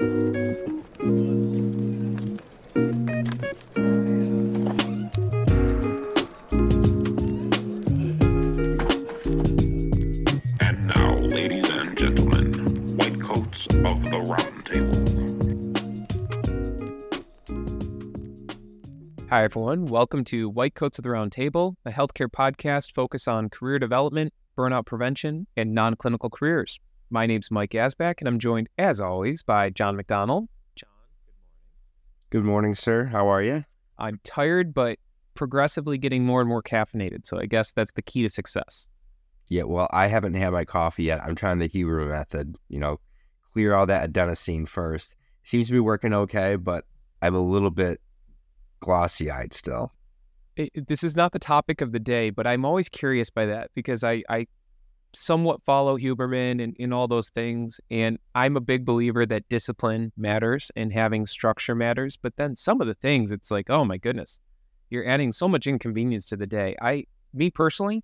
Hi, everyone. Welcome to White Coats of the Round Table, a healthcare podcast focused on career development, burnout prevention, and non clinical careers. My name's Mike Asback, and I'm joined, as always, by John McDonald. John, Good morning, Good morning, sir. How are you? I'm tired, but progressively getting more and more caffeinated. So I guess that's the key to success. Yeah, well, I haven't had my coffee yet. I'm trying the Huberman method, you know, clear all that adenosine first. Seems to be working okay, but I'm a little bit glossy eyed still. It, this is not the topic of the day, but I'm always curious by that because I, I somewhat follow Huberman and, and all those things. And I'm a big believer that discipline matters and having structure matters. But then some of the things, it's like, oh my goodness, you're adding so much inconvenience to the day. I, me personally,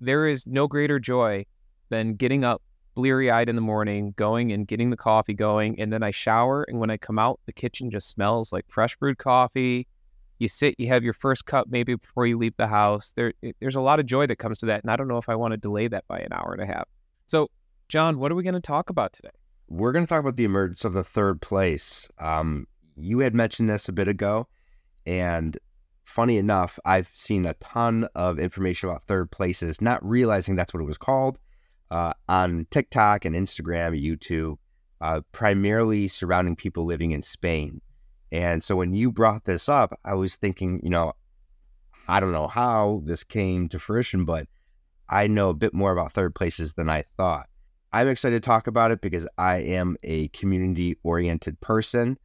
there is no greater joy than getting up bleary eyed in the morning, going and getting the coffee going. And then I shower. And when I come out, the kitchen just smells like fresh brewed coffee you sit, you have your first cup maybe before you leave the house. There, there's a lot of joy that comes to that, and I don't know if I want to delay that by an hour and a half. So, John, what are we going to talk about today? We're going to talk about the emergence of the third place. Um, you had mentioned this a bit ago, and funny enough, I've seen a ton of information about third places, not realizing that's what it was called, uh, on TikTok and Instagram, YouTube, uh, primarily surrounding people living in Spain. And so when you brought this up, I was thinking, you know, I don't know how this came to fruition, but I know a bit more about third places than I thought. I'm excited to talk about it because I am a community oriented person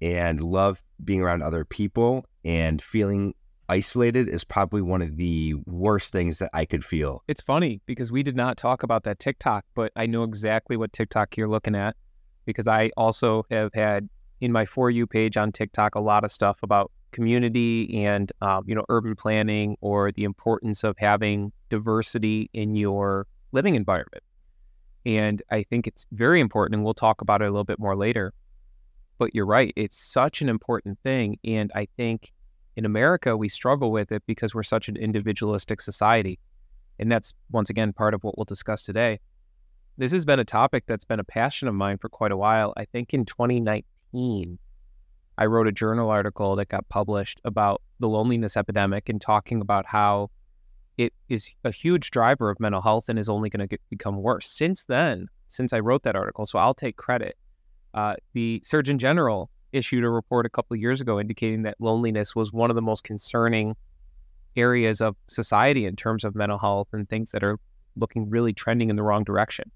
and love being around other people and feeling isolated is probably one of the worst things that I could feel. It's funny because we did not talk about that TikTok, but I know exactly what TikTok you're looking at because I also have had in my For You page on TikTok a lot of stuff about community and, um, you know, urban planning or the importance of having diversity in your living environment. And I think it's very important, and we'll talk about it a little bit more later. But you're right, it's such an important thing. And I think in America, we struggle with it because we're such an individualistic society. And that's once again part of what we'll discuss today. This has been a topic that's been a passion of mine for quite a while. I think in 2019, I wrote a journal article that got published about the loneliness epidemic and talking about how it is a huge driver of mental health and is only going to become worse. Since then, since I wrote that article, so I'll take credit. Uh, the Surgeon General issued a report a couple of years ago indicating that loneliness was one of the most concerning areas of society in terms of mental health and things that are looking really trending in the wrong direction.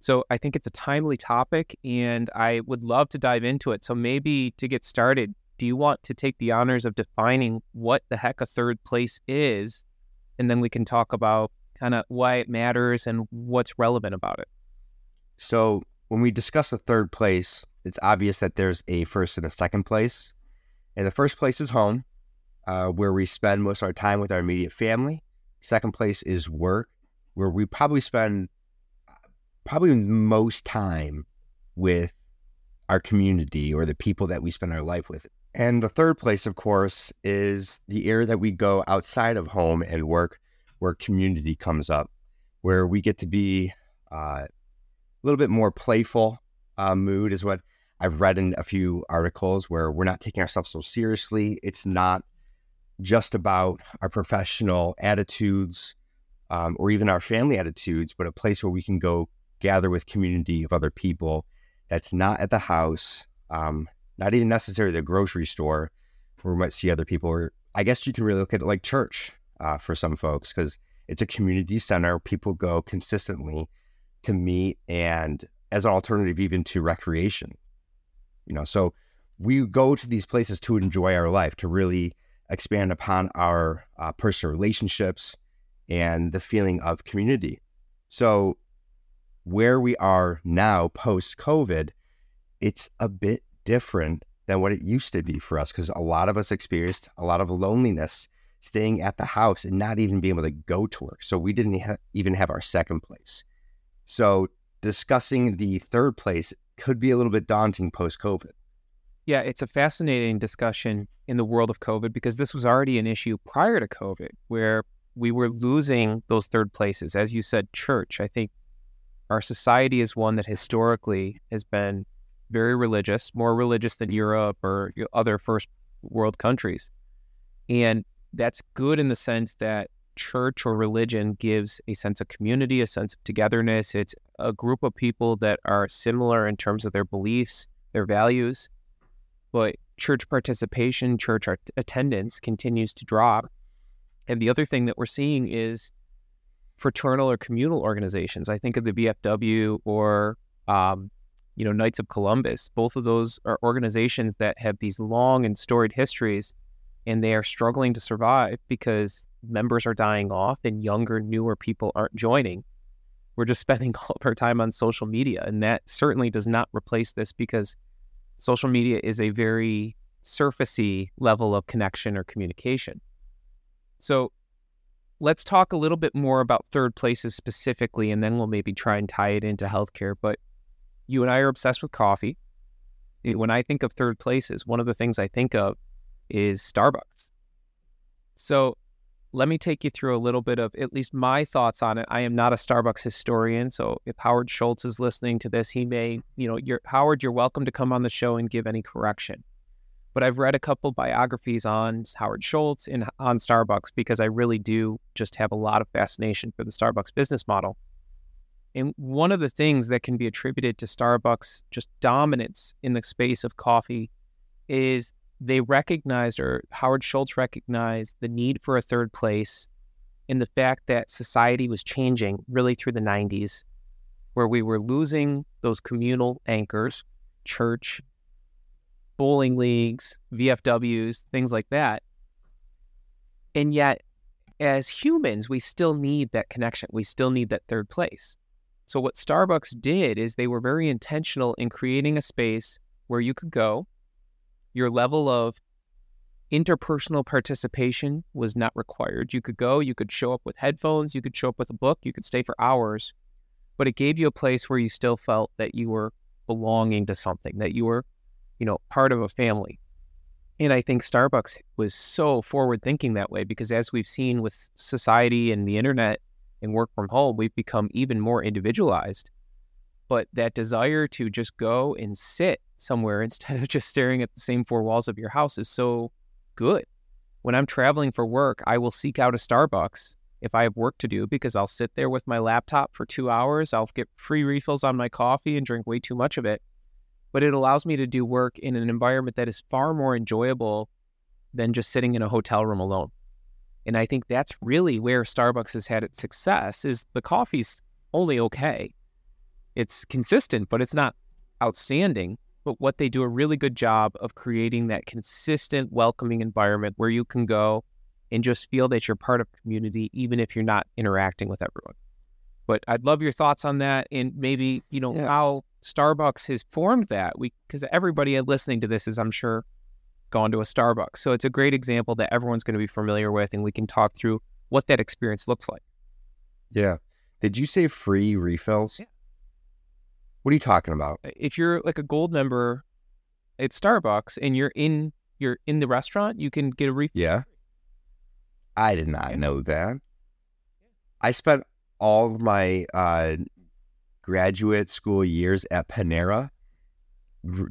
So I think it's a timely topic and I would love to dive into it. So maybe to get started, do you want to take the honors of defining what the heck a third place is? And then we can talk about kind of why it matters and what's relevant about it. So when we discuss a third place, it's obvious that there's a first and a second place. And the first place is home, uh, where we spend most of our time with our immediate family. Second place is work, where we probably spend probably most time with our community or the people that we spend our life with. And the third place, of course, is the area that we go outside of home and work, where community comes up, where we get to be uh, a little bit more playful uh, mood, is what I've read in a few articles where we're not taking ourselves so seriously. It's not just about our professional attitudes um, or even our family attitudes, but a place where we can go gather with community of other people that's not at the house, um, not even necessarily the grocery store where we might see other people. Or I guess you can really look at it like church uh, for some folks because it's a community center. People go consistently to meet and as an alternative even to recreation. You know, so we go to these places to enjoy our life, to really expand upon our uh, personal relationships and the feeling of community. So, where we are now post COVID, it's a bit different than what it used to be for us because a lot of us experienced a lot of loneliness staying at the house and not even being able to go to work. So, we didn't ha- even have our second place. So, discussing the third place, could be a little bit daunting post COVID. Yeah, it's a fascinating discussion in the world of COVID because this was already an issue prior to COVID where we were losing those third places. As you said, church. I think our society is one that historically has been very religious, more religious than Europe or other first world countries. And that's good in the sense that church or religion gives a sense of community, a sense of togetherness. It's a group of people that are similar in terms of their beliefs, their values. But church participation, church attendance continues to drop. And the other thing that we're seeing is fraternal or communal organizations. I think of the VFW or um, you know Knights of Columbus. Both of those are organizations that have these long and storied histories, and they are struggling to survive because members are dying off and younger, newer people aren't joining. We're just spending all of our time on social media, and that certainly does not replace this because social media is a very surfacey level of connection or communication. So let's talk a little bit more about third places specifically, and then we'll maybe try and tie it into healthcare. But you and I are obsessed with coffee. Eh, when I think of third places, one of the things I think of is Starbucks. So let me take you through a little bit of at least my thoughts on it. I am not a Starbucks historian, so if Howard Schultz is listening to this, he may, you know, you're Howard, you're welcome to come on the show and give any correction. But I've read a couple biographies on Howard Schultz and on Starbucks because I really do just have a lot of fascination for the Starbucks business model. And one of the things that can be attributed to Starbucks just dominance in the space of coffee is they recognized, or Howard Schultz recognized, the need for a third place in the fact that society was changing really through the 90s, where we were losing those communal anchors, church, bowling leagues, VFWs, things like that. And yet, as humans, we still need that connection. We still need that third place. So, what Starbucks did is they were very intentional in creating a space where you could go your level of interpersonal participation was not required. You could go, you could show up with headphones, you could show up with a book, you could stay for hours, but it gave you a place where you still felt that you were belonging to something, that you were, you know, part of a family. And I think Starbucks was so forward thinking that way because as we've seen with society and the internet and work from home, we've become even more individualized. But that desire to just go and sit somewhere instead of just staring at the same four walls of your house is so good. When I'm traveling for work, I will seek out a Starbucks if I have work to do because I'll sit there with my laptop for two hours. I'll get free refills on my coffee and drink way too much of it. But it allows me to do work in an environment that is far more enjoyable than just sitting in a hotel room alone. And I think that's really where Starbucks has had its success is the coffee's only okay. It's consistent, but it's not outstanding but what they do a really good job of creating that consistent, welcoming environment where you can go and just feel that you're part of community, even if you're not interacting with everyone. But I'd love your thoughts on that and maybe, you know, yeah. how Starbucks has formed that. We because everybody listening to this is, I'm sure, gone to a Starbucks. So it's a great example that everyone's going to be familiar with and we can talk through what that experience looks like. Yeah. Did you say free refills? Yeah. What are you talking about? If you're like a gold member at Starbucks and you're in you're in the restaurant, you can get a refill. Yeah. I did not know that. I spent all of my uh, graduate school years at Panera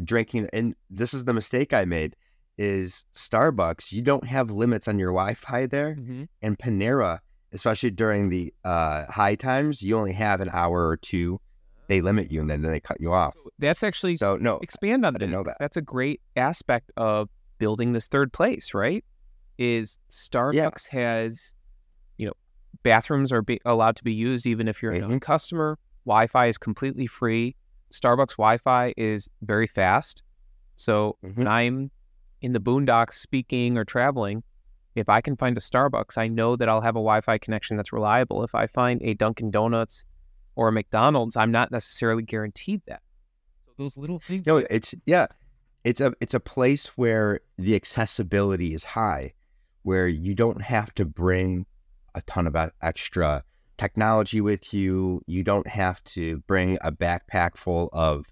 drinking and this is the mistake I made is Starbucks, you don't have limits on your Wi-Fi there. Mm-hmm. And Panera, especially during the uh, high times, you only have an hour or two they limit you and then, then they cut you off. So that's actually so no expand on I didn't know that. That's a great aspect of building this third place, right? Is Starbucks yeah. has, you know, bathrooms are be, allowed to be used even if you're mm-hmm. a known customer. Wi-Fi is completely free. Starbucks Wi-Fi is very fast. So mm-hmm. when I'm in the boondocks speaking or traveling, if I can find a Starbucks, I know that I'll have a Wi-Fi connection that's reliable. If I find a Dunkin' Donuts or a McDonald's, I'm not necessarily guaranteed that. So those little things. No, it's yeah, it's a it's a place where the accessibility is high, where you don't have to bring a ton of extra technology with you. You don't have to bring a backpack full of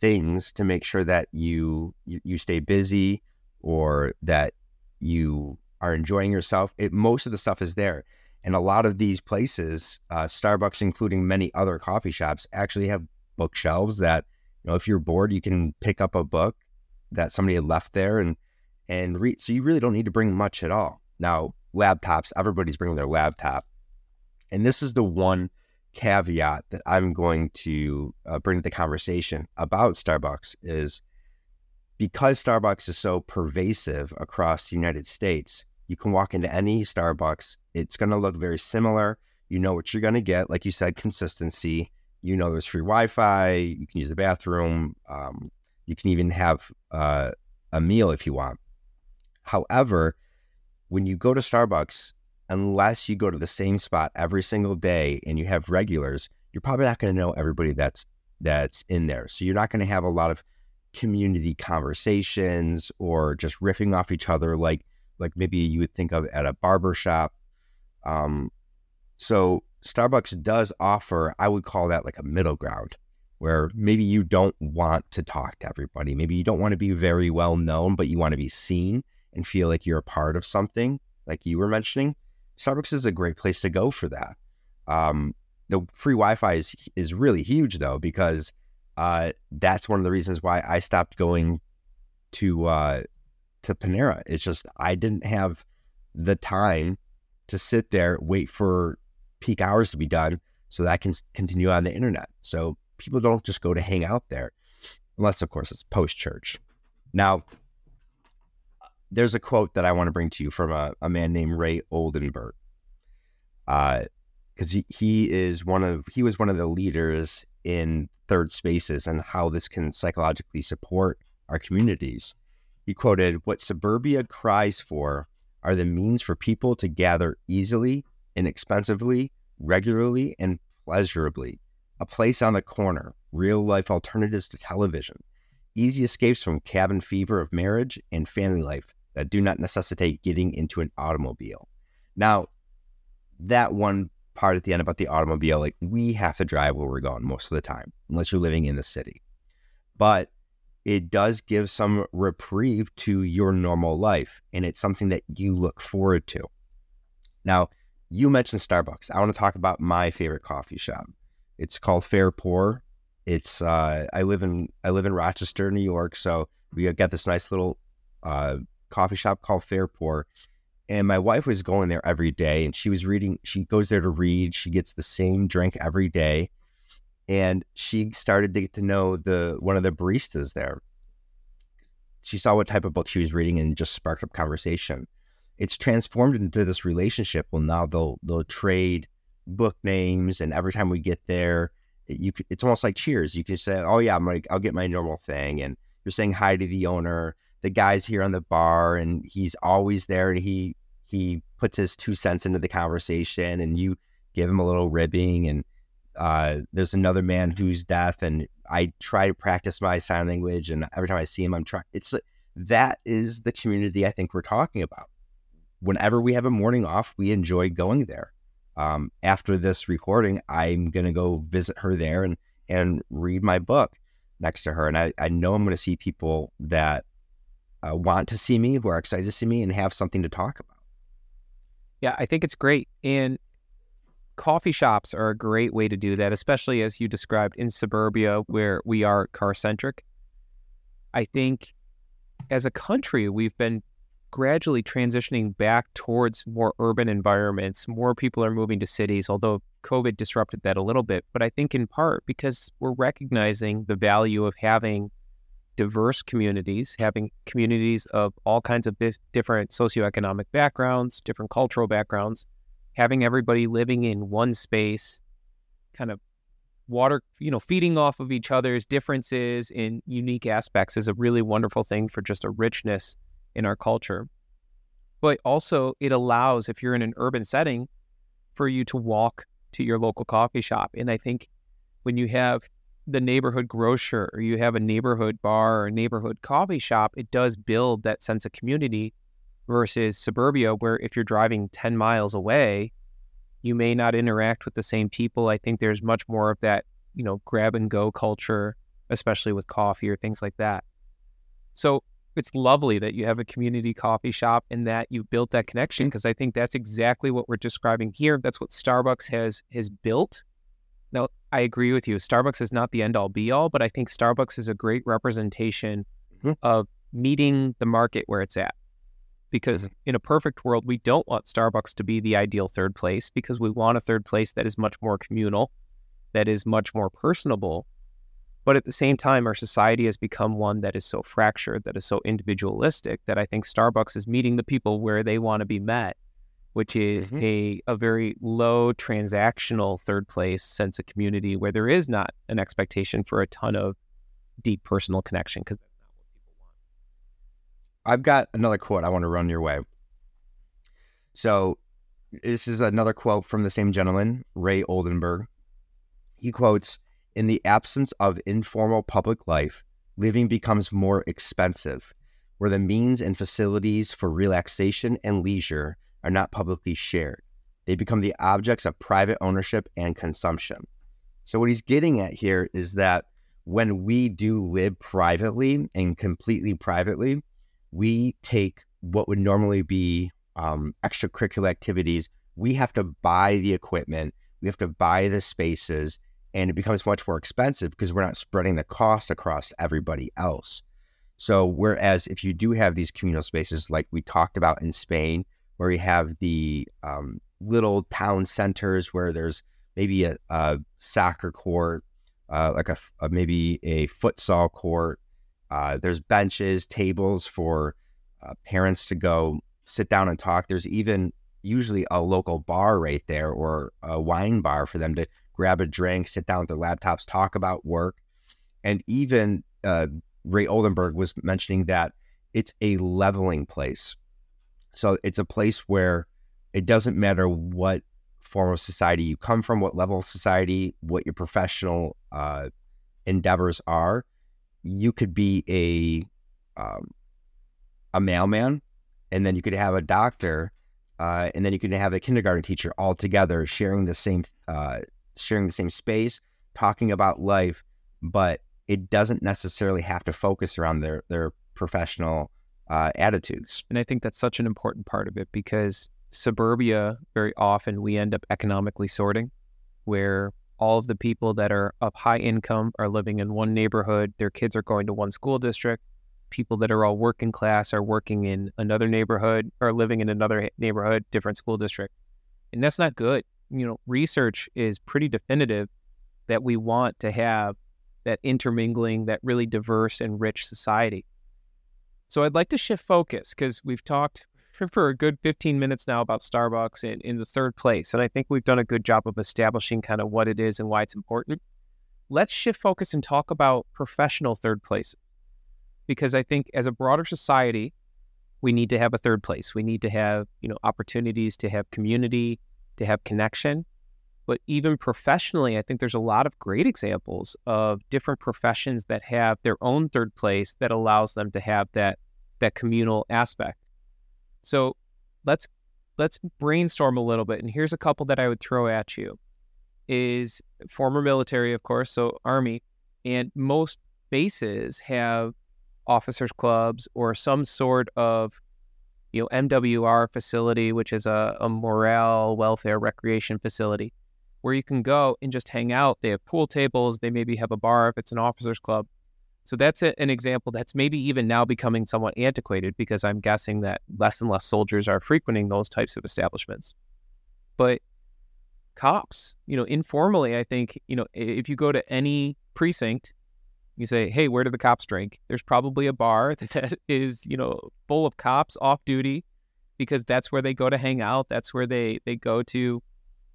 things to make sure that you you, stay busy or that you are enjoying yourself. It most of the stuff is there. And a lot of these places, uh, Starbucks, including many other coffee shops, actually have bookshelves that, you know, if you're bored, you can pick up a book that somebody had left there and and read. So you really don't need to bring much at all. Now, laptops, everybody's bringing their laptop, and this is the one caveat that I'm going to uh, bring to the conversation about Starbucks is because Starbucks is so pervasive across the United States. You can walk into any Starbucks; it's going to look very similar. You know what you're going to get, like you said, consistency. You know there's free Wi-Fi. You can use the bathroom. Um, you can even have uh, a meal if you want. However, when you go to Starbucks, unless you go to the same spot every single day and you have regulars, you're probably not going to know everybody that's that's in there. So you're not going to have a lot of community conversations or just riffing off each other like like maybe you would think of at a barber shop. Um, so Starbucks does offer, I would call that like a middle ground where maybe you don't want to talk to everybody. Maybe you don't want to be very well known, but you want to be seen and feel like you're a part of something, like you were mentioning. Starbucks is a great place to go for that. Um, the free Wi-Fi is is really huge though because uh, that's one of the reasons why I stopped going to uh, to Panera. It's just I didn't have the time to sit there wait for peak hours to be done so that I can continue on the internet. So people don't just go to hang out there, unless of course it's post church. Now, there's a quote that I want to bring to you from a, a man named Ray Oldenburg. Uh, because he, he is one of he was one of the leaders in third spaces and how this can psychologically support our communities. He quoted, What suburbia cries for are the means for people to gather easily, inexpensively, regularly, and pleasurably. A place on the corner, real life alternatives to television, easy escapes from cabin fever of marriage and family life that do not necessitate getting into an automobile. Now, that one part at the end about the automobile, like we have to drive where we're going most of the time, unless you're living in the city. But it does give some reprieve to your normal life, and it's something that you look forward to. Now, you mentioned Starbucks. I want to talk about my favorite coffee shop. It's called Fair Pour. It's uh, I live in I live in Rochester, New York, so we got this nice little uh, coffee shop called Fairport, And my wife was going there every day, and she was reading. She goes there to read. She gets the same drink every day, and she started to get to know the one of the baristas there. She saw what type of book she was reading, and just sparked up conversation. It's transformed into this relationship. Well, now they'll they'll trade book names, and every time we get there, you it's almost like Cheers. You can say, "Oh yeah, I'm like I'll get my normal thing," and you're saying hi to the owner. The guy's here on the bar, and he's always there, and he he puts his two cents into the conversation, and you give him a little ribbing. And uh, there's another man who's deaf, and I try to practice my sign language, and every time I see him, I'm trying. It's that is the community I think we're talking about. Whenever we have a morning off, we enjoy going there um, after this recording, I'm going to go visit her there and, and read my book next to her. And I, I know I'm going to see people that uh, want to see me, who are excited to see me, and have something to talk about. Yeah, I think it's great. And coffee shops are a great way to do that, especially as you described in suburbia where we are car centric. I think as a country, we've been gradually transitioning back towards more urban environments. More people are moving to cities, although COVID disrupted that a little bit. But I think in part because we're recognizing the value of having diverse communities, having communities of all kinds of different socioeconomic backgrounds, different cultural backgrounds, having everybody living in one space, kind of water, you know, feeding off of each other's differences in unique aspects is a really wonderful thing for just a richness in our culture. But also, it allows, if you're in an urban setting, for you to walk to your local coffee shop. And I think when you have the neighborhood grocer or you have a neighborhood bar or a neighborhood coffee shop, it does build that sense of community versus suburbia, where if you're driving 10 miles away, you may not interact with the same people. I think there's much more of that, you know, grab and go culture especially with coffee or things like that. So it's lovely that you have a community coffee shop and that you've built that connection because I think that's exactly what we're describing here. That's what Starbucks has has built. Now, I agree with you. Starbucks is not the end all be all, but I think Starbucks is a great representation Mhm. of meeting the market where it's at. Because in a perfect world, we don't want Starbucks to be the ideal third place because we want a third place that is much more communal, that is much more personable, but at the same time, our society has become one that is so fractured, that is so individualistic, that I think Starbucks is meeting the people where they want to be met, which is Mhm. a, a very low transactional third place sense of community where there is not an expectation for a ton of deep personal connection because that's not what people want. I've got another quote I want to run your way. So, this is another quote from the same gentleman, Ray Oldenburg. He quotes In the absence of informal public life, living becomes more expensive, where the means and facilities for relaxation and leisure are not publicly shared. They become the objects of private ownership and consumption. So, what he's getting at here is that when we do live privately and completely privately, we take what would normally be um, extracurricular activities. We have to buy the equipment, we have to buy the spaces, and it becomes much more expensive because we're not spreading the cost across everybody else. So, whereas if you do have these communal spaces like we talked about in Spain, where you have the um, little town centers where there's maybe a, a soccer court, uh, like a, a maybe a futsal court, uh, there's benches, tables for uh, parents to go sit down and talk. There's even usually a local bar right there or a wine bar for them to grab a drink, sit down with their laptops, talk about work. And even uh, Ray Oldenburg was mentioning that it's a leveling place. So it's a place where it doesn't matter what form of society you come from, what level of society, what your professional uh, endeavors are you could be a um, a mailman, and then you could have a doctor, uh, and then you could have a kindergarten teacher all together sharing the same uh, sharing the same space, talking about life, but it doesn't necessarily have to focus around their their professional uh, attitudes. And I think that's such an important part of it because suburbia, very often we end up economically sorting where all of the people that are of high income are living in one neighborhood, their kids are going to one school district. People that are all working class are working in another neighborhood or living in another neighborhood, different school district. And that's not good. You know, research is pretty definitive that we want to have that intermingling, that really diverse and rich society. So I'd like to shift focus because we've talked for a good 15 minutes now about Starbucks in, in the third place. And I think we've done a good job of establishing kind of what it is and why it's important. Let's shift focus and talk about professional third places. Because I think as a broader society, we need to have a third place. We need to have, you know, opportunities to have community, to have connection. But even professionally, I think there's a lot of great examples of different professions that have their own third place that allows them to have that that communal aspect. So let's let's brainstorm a little bit. And here's a couple that I would throw at you. Is former military, of course, so army, and most bases have officers clubs or some sort of you know MWR facility, which is a, a morale, welfare, recreation facility where you can go and just hang out. They have pool tables. They maybe have a bar if it's an officers club. So that's a, an example that's maybe even now becoming somewhat antiquated because I'm guessing that less and less soldiers are frequenting those types of establishments. But cops, you know, informally, I think, you know, if you go to any precinct, you say, hey, where do the cops drink? There's probably a bar that is, you know, full of cops off duty because that's where they go to hang out. That's where they, they go to, you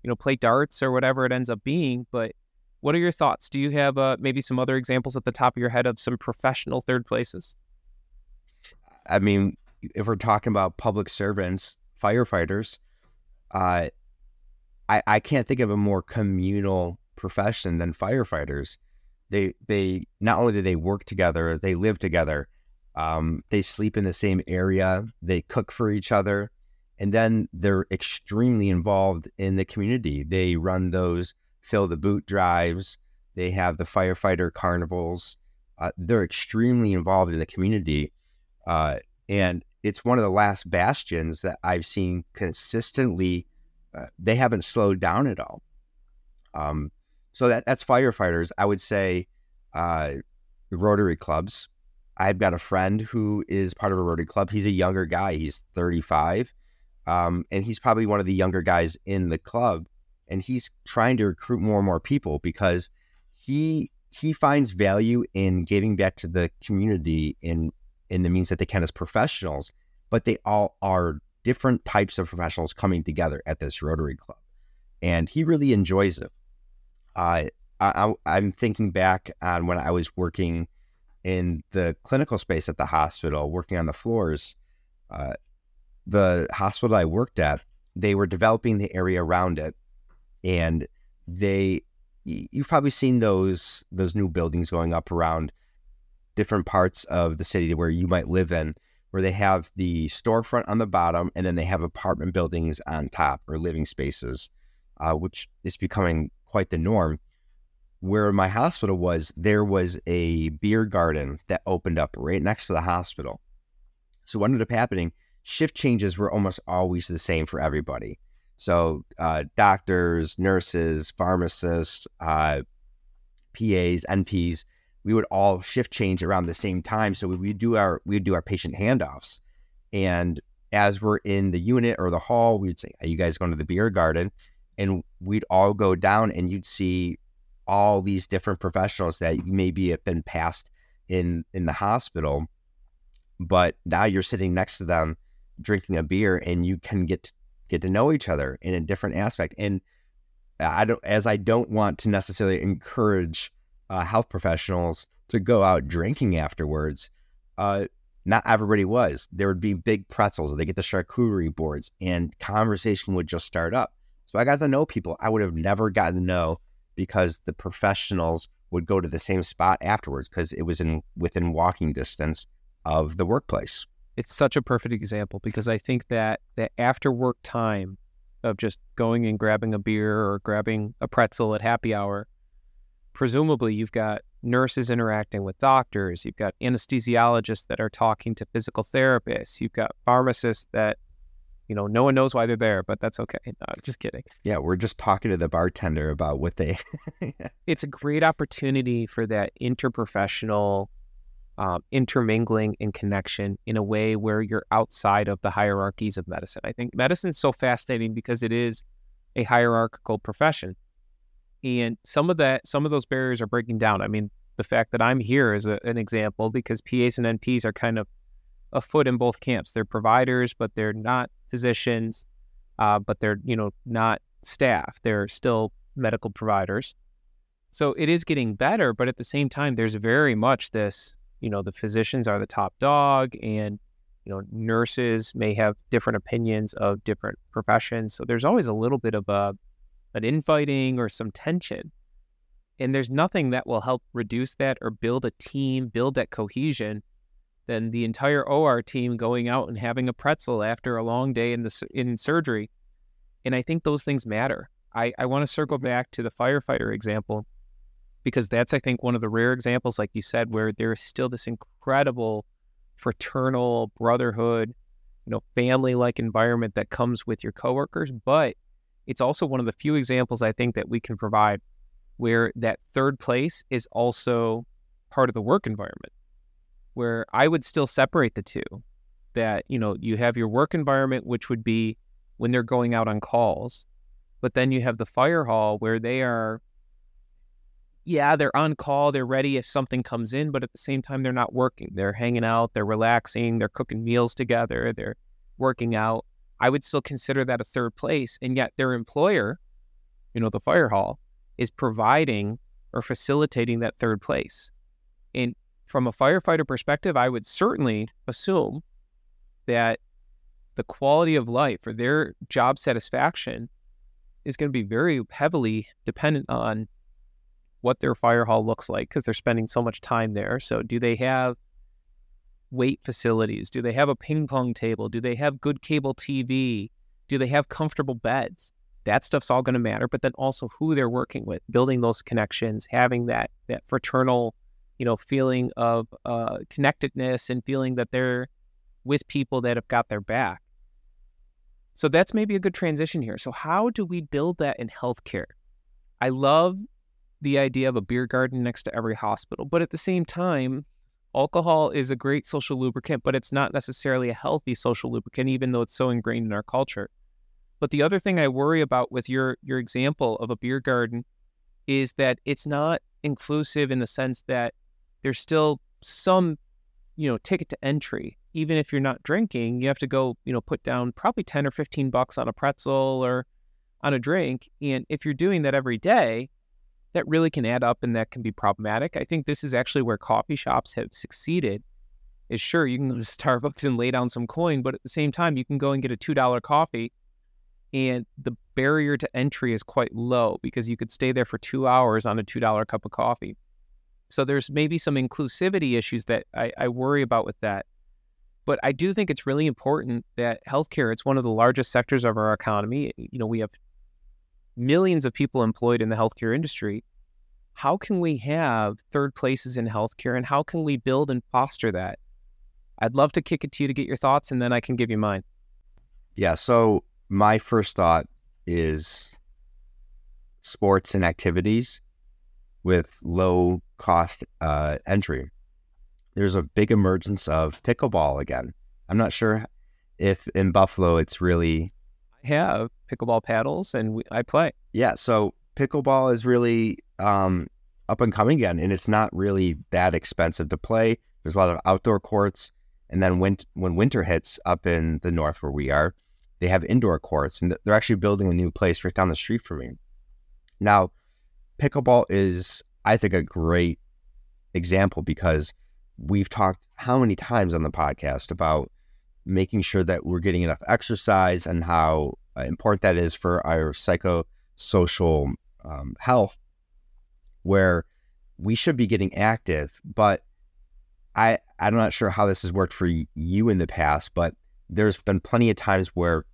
know, play darts or whatever it ends up being. But what are your thoughts? Do you have uh, maybe some other examples at the top of your head of some professional third places? I mean, if we're talking about public servants, firefighters, uh, I I can't think of a more communal profession than firefighters. They they not only do they work together, they live together. Um, they sleep in the same area. They cook for each other, and then they're extremely involved in the community. They run those fill the boot drives. They have the firefighter carnivals. uh, they're extremely involved in the community, uh, and it's one of the last bastions that I've seen consistently. Uh, they haven't slowed down at all. Um, so that that's firefighters. I would say uh, the Rotary clubs. I've got a friend who is part of a Rotary club. He's a younger guy. He's 35, um, and he's probably one of the younger guys in the club. And he's trying to recruit more and more people because he he finds value in giving back to the community in in the means that they can as professionals. But they all are different types of professionals coming together at this Rotary Club, and he really enjoys it. Uh, I, am thinking back on when I was working in the clinical space at the hospital, working on the floors. Uh, the hospital I worked at, they were developing the area around it, and they you've probably seen those those new buildings going up around different parts of the city where you might live in where they have the storefront on the bottom and then they have apartment buildings on top or living spaces uh, which is becoming quite the norm. Where my hospital was, there was a beer garden that opened up right next to the hospital. So what ended up happening, shift changes were almost always the same for everybody. So uh, doctors, nurses, pharmacists, uh, PAs, NPs, we would all shift change around the same time. So we do our we do our patient handoffs, and as we're in the unit or the hall, we'd say, "Are you guys going to the beer garden?" And we'd all go down and you'd see all these different professionals that maybe have been passed in in the hospital but now you're sitting next to them drinking a beer and you can get get to know each other in a different aspect. And I don't as I don't want to necessarily encourage uh, health professionals to go out drinking afterwards uh, not everybody was. There would be big pretzels. They get the charcuterie boards and conversation would just start up so I got to know people I would have never gotten to know because the professionals would go to the same spot afterwards because it was in within walking distance of the workplace. It's such a perfect example because I think that that after work time of just going and grabbing a beer or grabbing a pretzel at happy hour, presumably you've got nurses interacting with doctors, you've got anesthesiologists that are talking to physical therapists, you've got pharmacists that you know, no one knows why they're there, but that's okay. No, just kidding. Yeah, we're just talking to the bartender about what they. it's a great opportunity for that interprofessional um, intermingling and connection in a way where you're outside of the hierarchies of medicine. I think medicine is so fascinating because it is a hierarchical profession, and some of that, some of those barriers are breaking down. I mean, the fact that I'm here is a, an example because PAs and NPs are kind of a foot in both camps. They're providers, but they're not physicians, uh, but they're you know not staff. They're still medical providers. So it is getting better, but at the same time, there's very much this. You know, the physicians are the top dog, and you know nurses may have different opinions of different professions. So there's always a little bit of a an infighting or some tension. And there's nothing that will help reduce that or build a team, build that cohesion than the entire OR team going out and having a pretzel after a long day in the in surgery. And I think those things matter. I, I want to circle mm-hmm. back to the firefighter example because that's I think one of the rare examples, like you said, where there is still this incredible fraternal brotherhood, you know, family-like environment that comes with your coworkers. But it's also one of the few examples I think that we can provide where that third place is also part of the work environment where I would still separate the two. That, you know, you have your work environment, which would be when they're going out on calls, but then you have the fire hall where they are, yeah, they're on call, they're ready if something comes in, but at the same time, they're not working. They're hanging out, they're relaxing, they're cooking meals together, they're working out. I would still consider that a third place. And yet their employer, you know, the fire hall, is providing or facilitating that third place. And from a firefighter perspective, I would certainly assume that the quality of life or their job satisfaction is going to be very heavily dependent on what their fire hall looks like because they're spending so much time there. So, do they have weight facilities? Do they have a ping pong table? Do they have good cable TV? Do they have comfortable beds? That stuff's all going to matter, but then also who they're working with, building those connections, having that that fraternal you know, feeling of uh, connectedness and feeling that they're with people that have got their back. So that's maybe a good transition here. So, how do we build that in healthcare? I love the idea of a beer garden next to every hospital, but at the same time, alcohol is a great social lubricant, but it's not necessarily a healthy social lubricant, even though it's so ingrained in our culture. But the other thing I worry about with your your example of a beer garden is that it's not inclusive in the sense that there's still some, you know, ticket to entry. Even if you're not drinking, you have to go, you know, put down probably 10 or 15 bucks on a pretzel or on a drink. And if you're doing that every day, that really can add up and that can be problematic. I think this is actually where coffee shops have succeeded. Is sure you can go to Starbucks and lay down some coin, but at the same time you can go and get a two dollar coffee, and the barrier to entry is quite low because you could stay there for two hours on a two dollar cup of coffee. So there's maybe some inclusivity issues that I, I worry about with that. But I do think it's really important that healthcare, it's one of the largest sectors of our economy. You know, we have millions of people employed in the healthcare industry. How can we have third places in healthcare and how can we build and foster that? I'd love to kick it to you to get your thoughts and then I can give you mine. Yeah. So, my first thought is sports and activities with low cost uh, entry. There's a big emergence of pickleball again. I'm not sure if in Buffalo it's really I have pickleball paddles and we, I play. Yeah, so pickleball is really um, up and coming again, and it's not really that expensive to play. There's a lot of outdoor courts, and then when when winter hits up in the north where we are, they have indoor courts, and they're actually building a new place right down the street from me. Now, pickleball is, I think, a great example because we've talked how many times on the podcast about making sure that we're getting enough exercise and how important that is for our psychosocial um, health, where we should be getting active. But I, I'm not sure how this has worked for you in the past, but there's been plenty of times where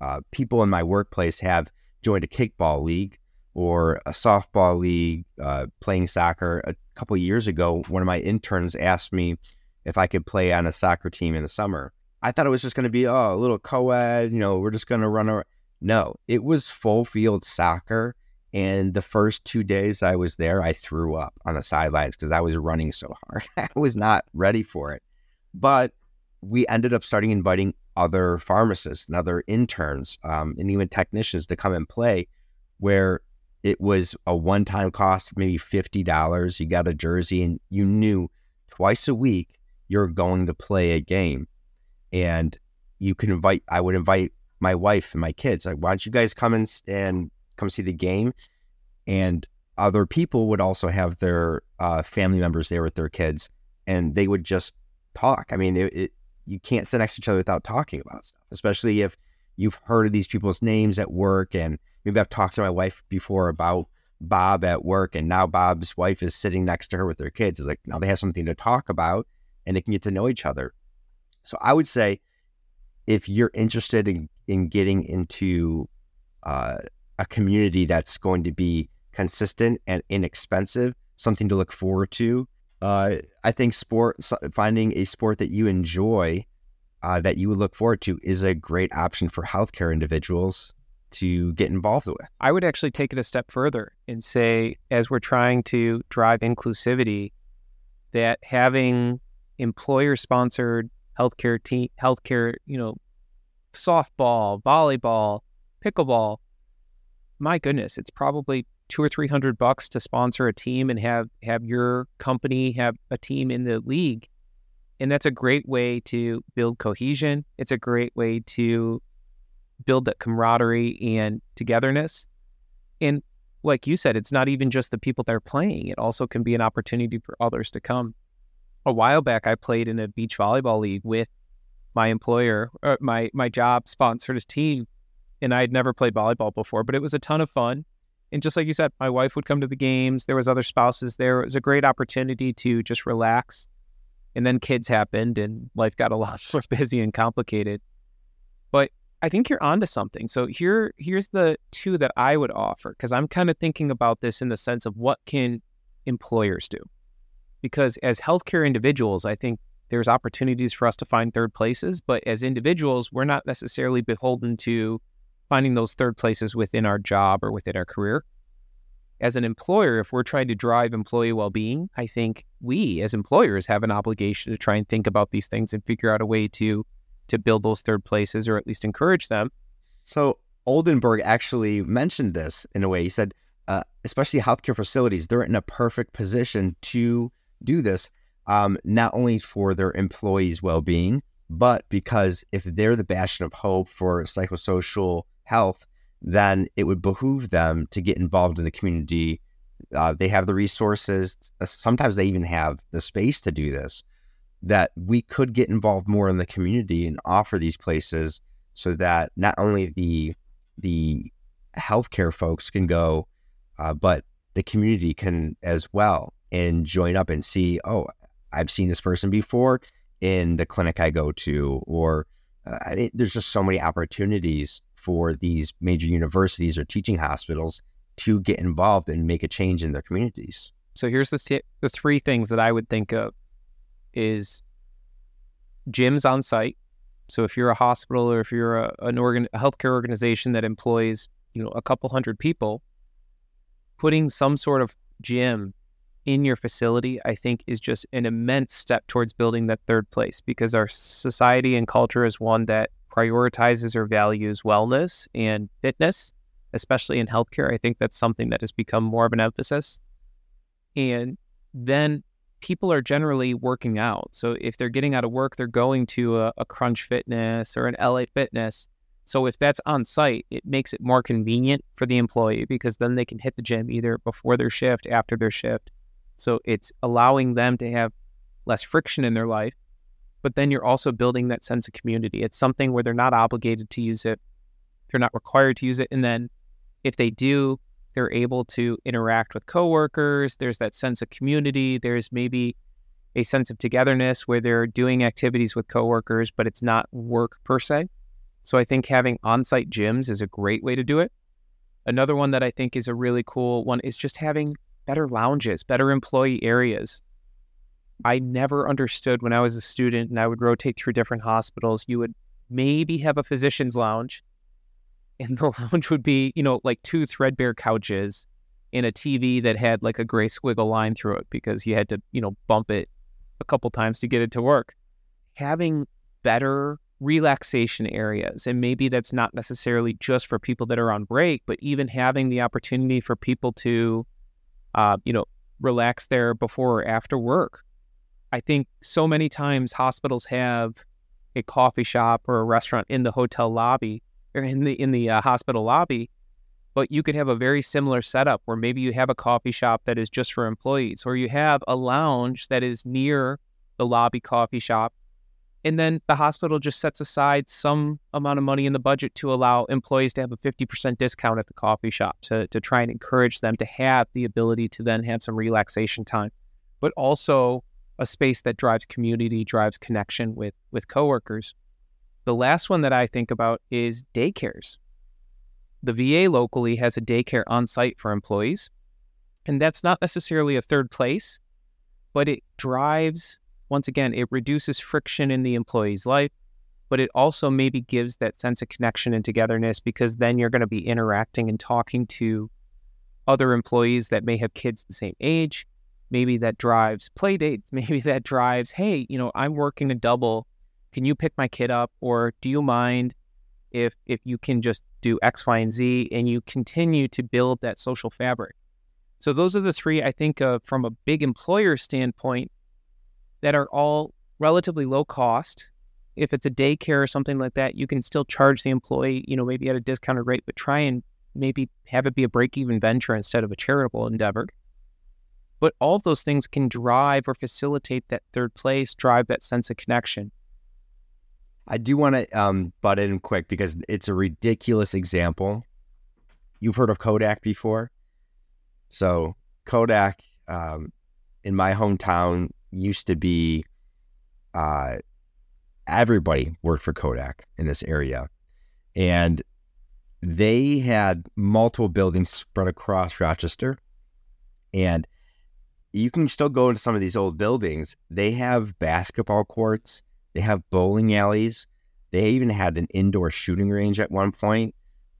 uh, people in my workplace have joined a kickball league or a softball league, uh, playing soccer. A couple years ago, one of my interns asked me if I could play on a soccer team in the summer. I thought it was just going to be oh, a little co-ed, you know, we're just going to run around. No, it was full field soccer. And the first two days I was there, I threw up on the sidelines because I was running so hard. I was not ready for it. But we ended up starting inviting other pharmacists and other interns um, and even technicians to come and play, where it was a one time cost maybe $50. You got a jersey and you knew twice a week you're going to play a game. And you can invite i would invite my wife and my kids like why don't you guys come and, and come see the game? And other people would also have their uh, family members there with their kids and they would just talk. I mean it, it, you can't sit next to each other without talking about stuff especially if you've heard of these people's names at work and maybe i've talked to my wife before about bob at work and now bob's wife is sitting next to her with their kids it's like now they have something to talk about and they can get to know each other. So I would say if you're interested in, in getting into uh, a community that's going to be consistent and inexpensive, something to look forward to, uh, I think sport finding a sport that you enjoy uh, that you would look forward to is a great option for healthcare individuals to get involved with. I would actually take it a step further and say, as we're trying to drive inclusivity, that having employer sponsored healthcare team, healthcare, you know, softball, volleyball, pickleball. My goodness, it's probably two or three hundred bucks to sponsor a team and have have your company have a team in the league. And that's a great way to build cohesion. It's a great way to build that camaraderie and togetherness. And like you said, it's not even just the people that are playing, it also can be an opportunity for others to come a while back, I played in a beach volleyball league with my employer, uh, my my job sponsored a team, and I had never played volleyball before, but it was a ton of fun. And just like you said, my wife would come to the games. There was other spouses there. It was a great opportunity to just relax. And then kids happened, and life got a lot more busy and complicated. But I think you're onto something. So here, here's the two that I would offer because I'm kind of thinking about this in the sense of what can employers do because as healthcare individuals, I think there's opportunities for us to find third places, but as individuals, we're not necessarily beholden to finding those third places within our job or within our career. As an employer, if we're trying to drive employee well being, I think we as employers have an obligation to try and think about these things and figure out a way to to build those third places or at least encourage them. So Oldenburg actually mentioned this in a way. He said, uh, especially healthcare facilities, they're in a perfect position to do this, um, not only for their employees' well being, but because if they're the bastion of hope for psychosocial health, then it would behoove them to get involved in the community. Uh, they have the resources. Uh, sometimes they even have the space to do this. That we could get involved more in the community and offer these places so that not only the the healthcare folks can go, uh, but the community can as well and join up and see, oh, I've seen this person before in the clinic I go to, or uh, I mean, there's just so many opportunities for these major universities or teaching hospitals to get involved and make a change in their communities. So here's the th- the three things that I would think of is gyms on site. So if you're a hospital or if you're a, an organ a healthcare organization that employs you know a couple hundred people, putting some sort of gym in your facility, I think is just an immense step towards building that third place because our society and culture is one that prioritizes or values wellness and fitness, especially in healthcare. I think that's something that has become more of an emphasis. And then people are generally working out. So if they're getting out of work, they're going to a, a Crunch Fitness or an LA Fitness. So if that's on site, it makes it more convenient for the employee because then they can hit the gym either before their shift, after their shift. So it's allowing them to have less friction in their life but then you're also building that sense of community. It's something where they're not obligated to use it, they're not required to use it. And then if they do, they're able to interact with coworkers. There's that sense of community. There's maybe a sense of togetherness where they're doing activities with coworkers, but it's not work per se. So I think having on site gyms is a great way to do it. Another one that I think is a really cool one is just having better lounges, better employee areas. I never understood when I was a student and I would rotate through different hospitals. You would maybe have a physician's lounge, and the lounge would be, you know, like two threadbare couches and a TV that had like a gray squiggle line through it because you had to, you know, bump it a couple times to get it to work. Having better relaxation areas, and maybe that's not necessarily just for people that are on break, but even having the opportunity for people to, uh, you know, relax there before or after work I think so many times hospitals have a coffee shop or a restaurant in the hotel lobby or in the in the uh, hospital lobby, but you could have a very similar setup where maybe you have a coffee shop that is just for employees, or you have a lounge that is near the lobby coffee shop, and then the hospital just sets aside some amount of money in the budget to allow employees to have a 50% discount at the coffee shop to, to try and encourage them to have the ability to then have some relaxation time. But also a space that drives community, drives connection with with coworkers. The last one that I think about is daycares. The VA locally has a daycare on site for employees, and that's not necessarily a third place, but it drives once again, it reduces friction in the employee's life, but it also maybe gives that sense of connection and togetherness because then you're going to be interacting and talking to other employees that may have kids the same age maybe that drives play dates maybe that drives hey you know i'm working a double. Can you pick my kid up? Or do you mind if if you can just do x y and z and you continue to build that social fabric? So those are the three i think of from a big employer standpoint that are all relatively low cost. If it's a daycare or something like that you can still charge the employee you know maybe at a discounted rate but try and maybe have it be a break even venture instead of a charitable endeavor but all of those things can drive or facilitate that third place, drive that sense of connection. I do want to um, butt in quick because it's a ridiculous example. You've heard of Kodak before. So, Kodak um, in my hometown used to be uh, everybody worked for Kodak in this area. And they had multiple buildings spread across Rochester. And you can still go into some of these old buildings. They have basketball courts, they have bowling alleys, they even had an indoor shooting range at one point.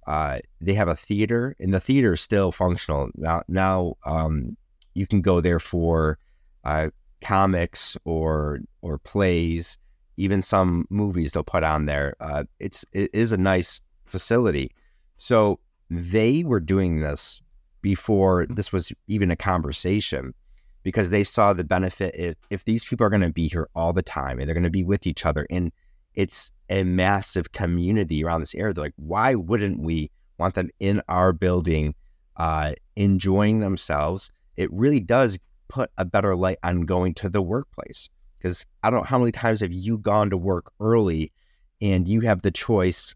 Uh, they have a theater, and the theater is still functional now. Now um, you can go there for uh, comics or or plays, even some movies they'll put on there. Uh, it's it is a nice facility. So they were doing this before this was even a conversation because they saw the benefit if, if these people are going to be here all the time and they're going to be with each other and it's a massive community around this area. They're like, why wouldn't we want them in our building, uh, enjoying themselves? It really does put a better light on going to the workplace. Because I don't know how many times have you gone to work early and you have the choice.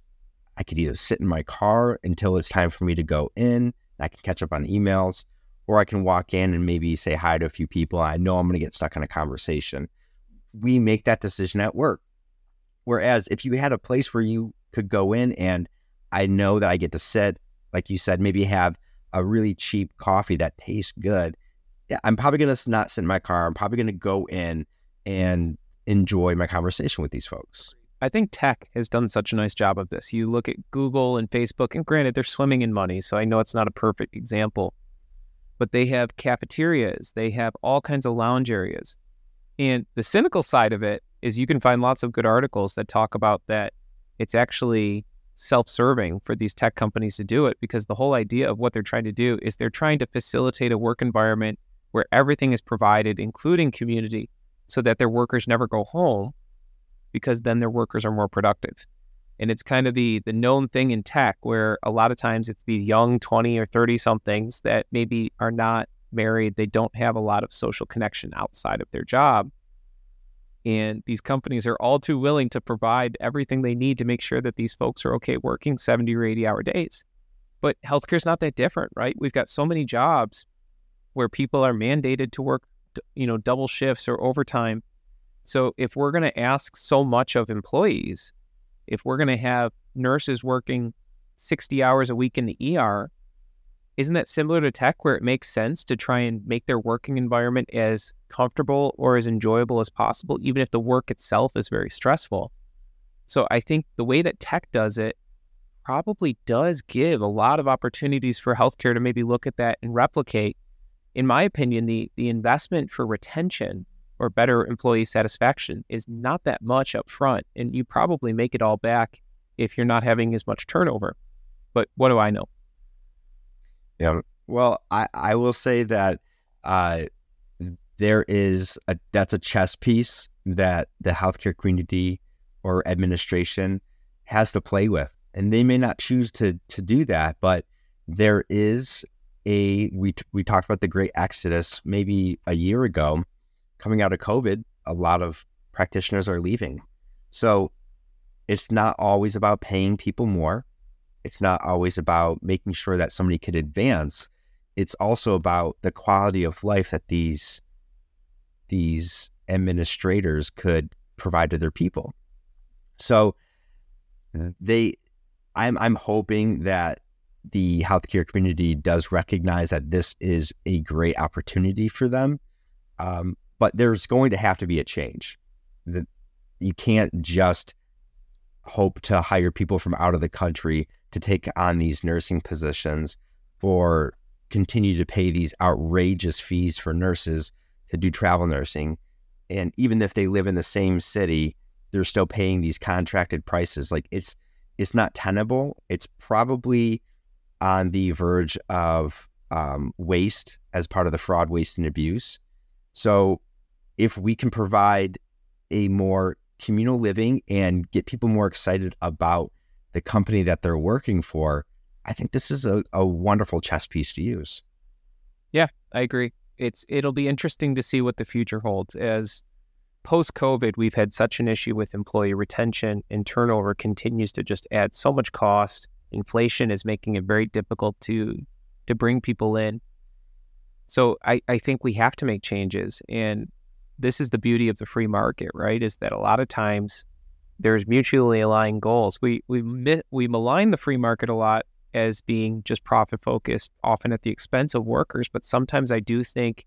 I could either sit in my car until it's time for me to go in, I can catch up on emails, or I can walk in and maybe say hi to a few people. I know I'm going to get stuck in a conversation. We make that decision at work. Whereas if you had a place where you could go in and I know that I get to sit, like you said, maybe have a really cheap coffee that tastes good. Yeah, I'm probably going to not sit in my car. I'm probably going to go in and enjoy my conversation with these folks. I think tech has done such a nice job of this. You look at Google and Facebook, and granted, they're swimming in money, so I know it's not a perfect example, but they have cafeterias, they have all kinds of lounge areas. And the cynical side of it is you can find lots of good articles that talk about that it's actually self-serving for these tech companies to do it because the whole idea of what they're trying to do is they're trying to facilitate a work environment where everything is provided including community so that their workers never go home because then their workers are more productive and it's kind of the the known thing in tech where a lot of times it's these young 20 or 30 somethings that maybe are not married they don't have a lot of social connection outside of their job and these companies are all too willing to provide everything they need to make sure that these folks are okay working 70 or 80 hour days. But healthcare is not that different, right? We've got so many jobs where people are mandated to work, you know, double shifts or overtime. So if we're going to ask so much of employees, if we're going to have nurses working 60 hours a week in the ER, isn't that similar to tech where it makes sense to try and make their working environment as comfortable or as enjoyable as possible, even if the work itself is very stressful? So I think the way that tech does it probably does give a lot of opportunities for healthcare to maybe look at that and replicate. In my opinion, the the investment for retention or better employee satisfaction is not that much up front. And you probably make it all back if you're not having as much turnover. But what do I know? Yeah. Well, I, I will say that uh, there is a that's a chess piece that the healthcare community or administration has to play with, and they may not choose to to do that, but there is a we we talked about the great exodus maybe a year ago, coming out of COVID. A lot of practitioners are leaving, so it's not always about paying people more it's not always about making sure that somebody could advance. It's also about the quality of life that these these administrators could provide to their people. So they I'm I'm hoping that the healthcare community does recognize that this is a great opportunity for them. Um, but there's going to have to be a change. That you can't just hope to hire people from out of the country to take on these nursing positions or continue to pay these outrageous fees for nurses to do travel nursing. And even if they live in the same city, they're still paying these contracted prices. Like it's it's not tenable. It's probably on the verge of um, waste as part of the fraud, waste, and abuse. So if we can provide a more communal living and get people more excited about the company that they're working for, I think this is a, a wonderful chess piece to use. Yeah, I agree. It's it'll be interesting to see what the future holds as post COVID we've had such an issue with employee retention and turnover continues to just add so much cost. Inflation is making it very difficult to to bring people in. So I, I think we have to make changes. And this is the beauty of the free market, right? Is that a lot of times there's mutually aligned goals. We we we malign the free market a lot as being just profit focused, often at the expense of workers. But sometimes I do think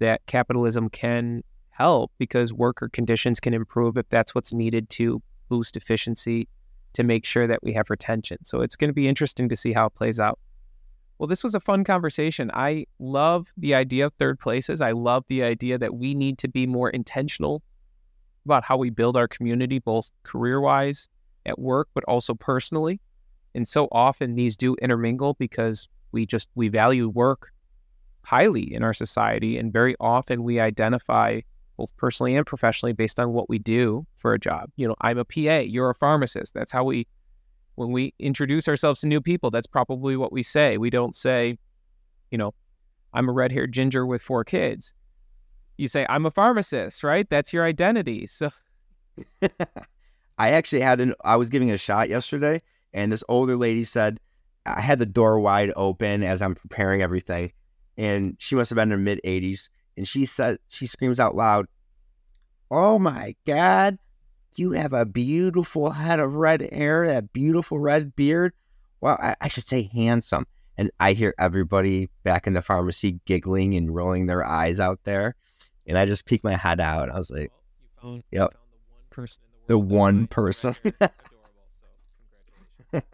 that capitalism can help because worker conditions can improve if that's what's needed to boost efficiency to make sure that we have retention. So it's going to be interesting to see how it plays out. Well, this was a fun conversation. I love the idea of third places. I love the idea that we need to be more intentional about how we build our community, both career wise at work, but also personally. And so often these do intermingle because we just we value work highly in our society. And very often we identify both personally and professionally based on what we do for a job. You know, I'm a PA, you're a pharmacist. That's how we when we introduce ourselves to new people, that's probably what we say. We don't say, you know, I'm a red haired ginger with four kids. You say, I'm a pharmacist, right? That's your identity. So I actually had an, I was giving a shot yesterday, and this older lady said, I had the door wide open as I'm preparing everything. And she must have been in her mid 80s. And she said, she screams out loud, Oh my God, you have a beautiful head of red hair, that beautiful red beard. Well, I, I should say handsome. And I hear everybody back in the pharmacy giggling and rolling their eyes out there. And I just peek my head out. I was like, well, you found, Yep. you found the one person The the world that one person. red hair adorable. So congratulations.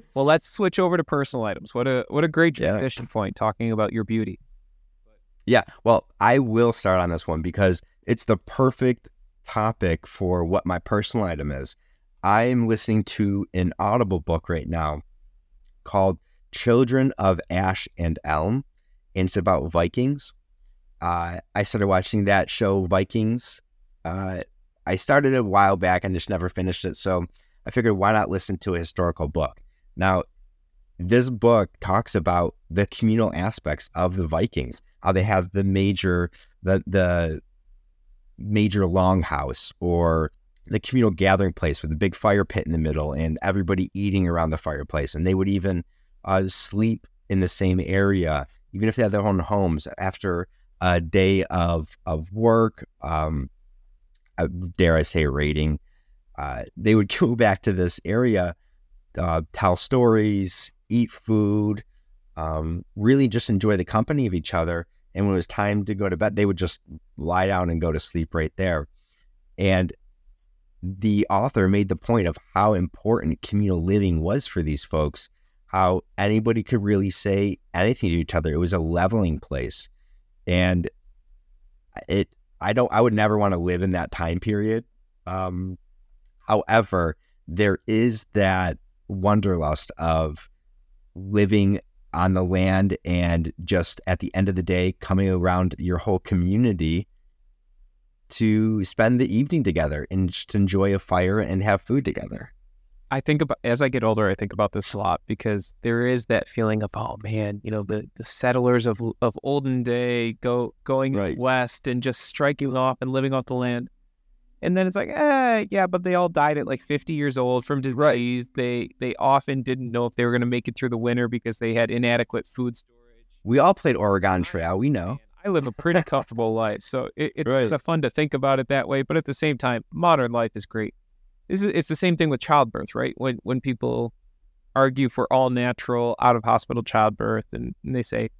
well, let's switch over to personal items. What a what a great Yeah. transition point talking about your beauty. Yeah, well, I will start on this one because it's the perfect topic for what my personal item is. I am listening to an Audible book right now called Children of Ash and Elm, and it's about Vikings. Uh, I started watching that show, Vikings. Uh, I started it a while back and just never finished it. So I figured, why not listen to a historical book? Now, this book talks about the communal aspects of the Vikings, how they have the major, the the major longhouse or the communal gathering place with the big fire pit in the middle and everybody eating around the fireplace. And they would even uh, sleep in the same area, even if they had their own homes after a day of of work. Um, uh, dare I say, raiding. Uh, they would go back to this area, uh, tell stories, eat food, um, really just enjoy the company of each other. And when it was time to go to bed, they would just lie down and go to sleep right there. And the author made the point of how important communal living was for these folks, how anybody could really say anything to each other. It was a leveling place. And it, I don't, I would never want to live in that time period. Um, however, there is that wanderlust of living on the land and just at the end of the day coming around your whole community to spend the evening together and just enjoy a fire and have food together. I think about as I get older, I think about this a lot because there is that feeling of oh man, you know the the settlers of of olden day go going Right. west and just striking off and living off the land, and then it's like eh, yeah, but they all died at like fifty years old from disease. Right. They they often didn't know if they were going to make it through the winter because they had inadequate food storage. We all played Oregon Trail, we know. I live a pretty comfortable life, so it, it's Right. kind of fun to think about it that way. But at the same time, modern life is great. This is it's the same thing with childbirth, right? When when people argue for all natural, out of hospital childbirth, and, and they say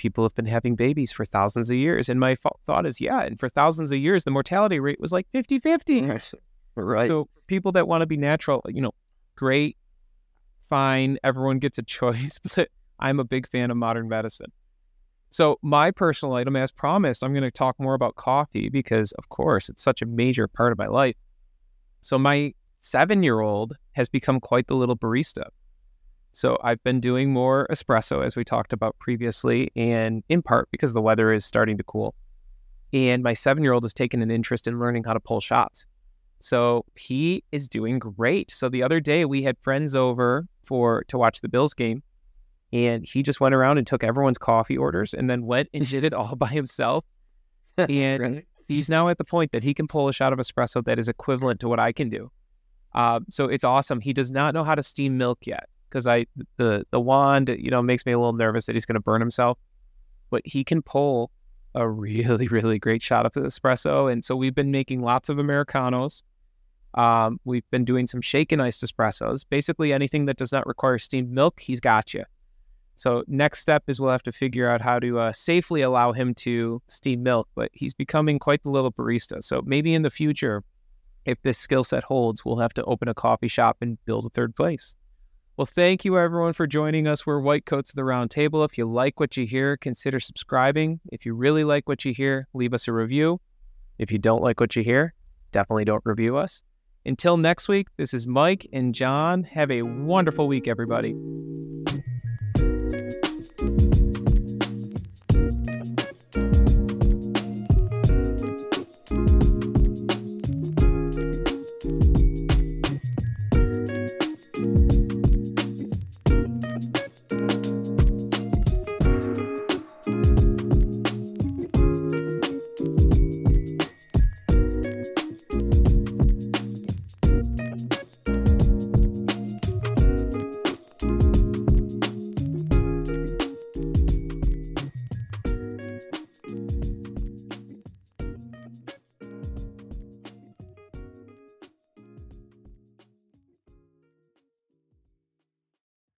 people have been having babies for thousands of years, and my thought is, yeah, and for thousands of years, the mortality rate was like 50-50. Right. So people that want to be natural, you know, great, fine, everyone gets a choice, but I'm a big fan of modern medicine. So my personal item, as promised, I'm going to talk more about coffee because, of course, it's such a major part of my life. So my seven-year-old has become quite the little barista. So I've been doing more espresso, as we talked about previously, and in part because the weather is starting to cool. And my seven-year-old has taken an interest in learning how to pull shots. So he is doing great. So the other day we had friends over for to watch the Bills game, and he just went around and took everyone's coffee orders and then went and did it all by himself. And he's now at the point that he can pull a shot of espresso that is equivalent to what I can do. Uh, so it's awesome. He does not know how to steam milk yet because I the the wand you know makes me a little nervous that he's going to burn himself, but he can pull a really really great shot of the espresso. And so we've been making lots of americanos. Um, we've been doing some shaken iced espressos. Basically anything that does not require steamed milk, he's got you. So next step is we'll have to figure out how to uh, safely allow him to steam milk. But he's becoming quite the little barista. So maybe in the future, if this skill set holds, we'll have to open a coffee shop and build a third place. Well, thank you everyone for joining us. We're White Coats of the Round Table. If you like what you hear, consider subscribing. If you really like what you hear, leave us a review. If you don't like what you hear, definitely don't review us. Until next week, this is Mike and John. Have a wonderful week, everybody.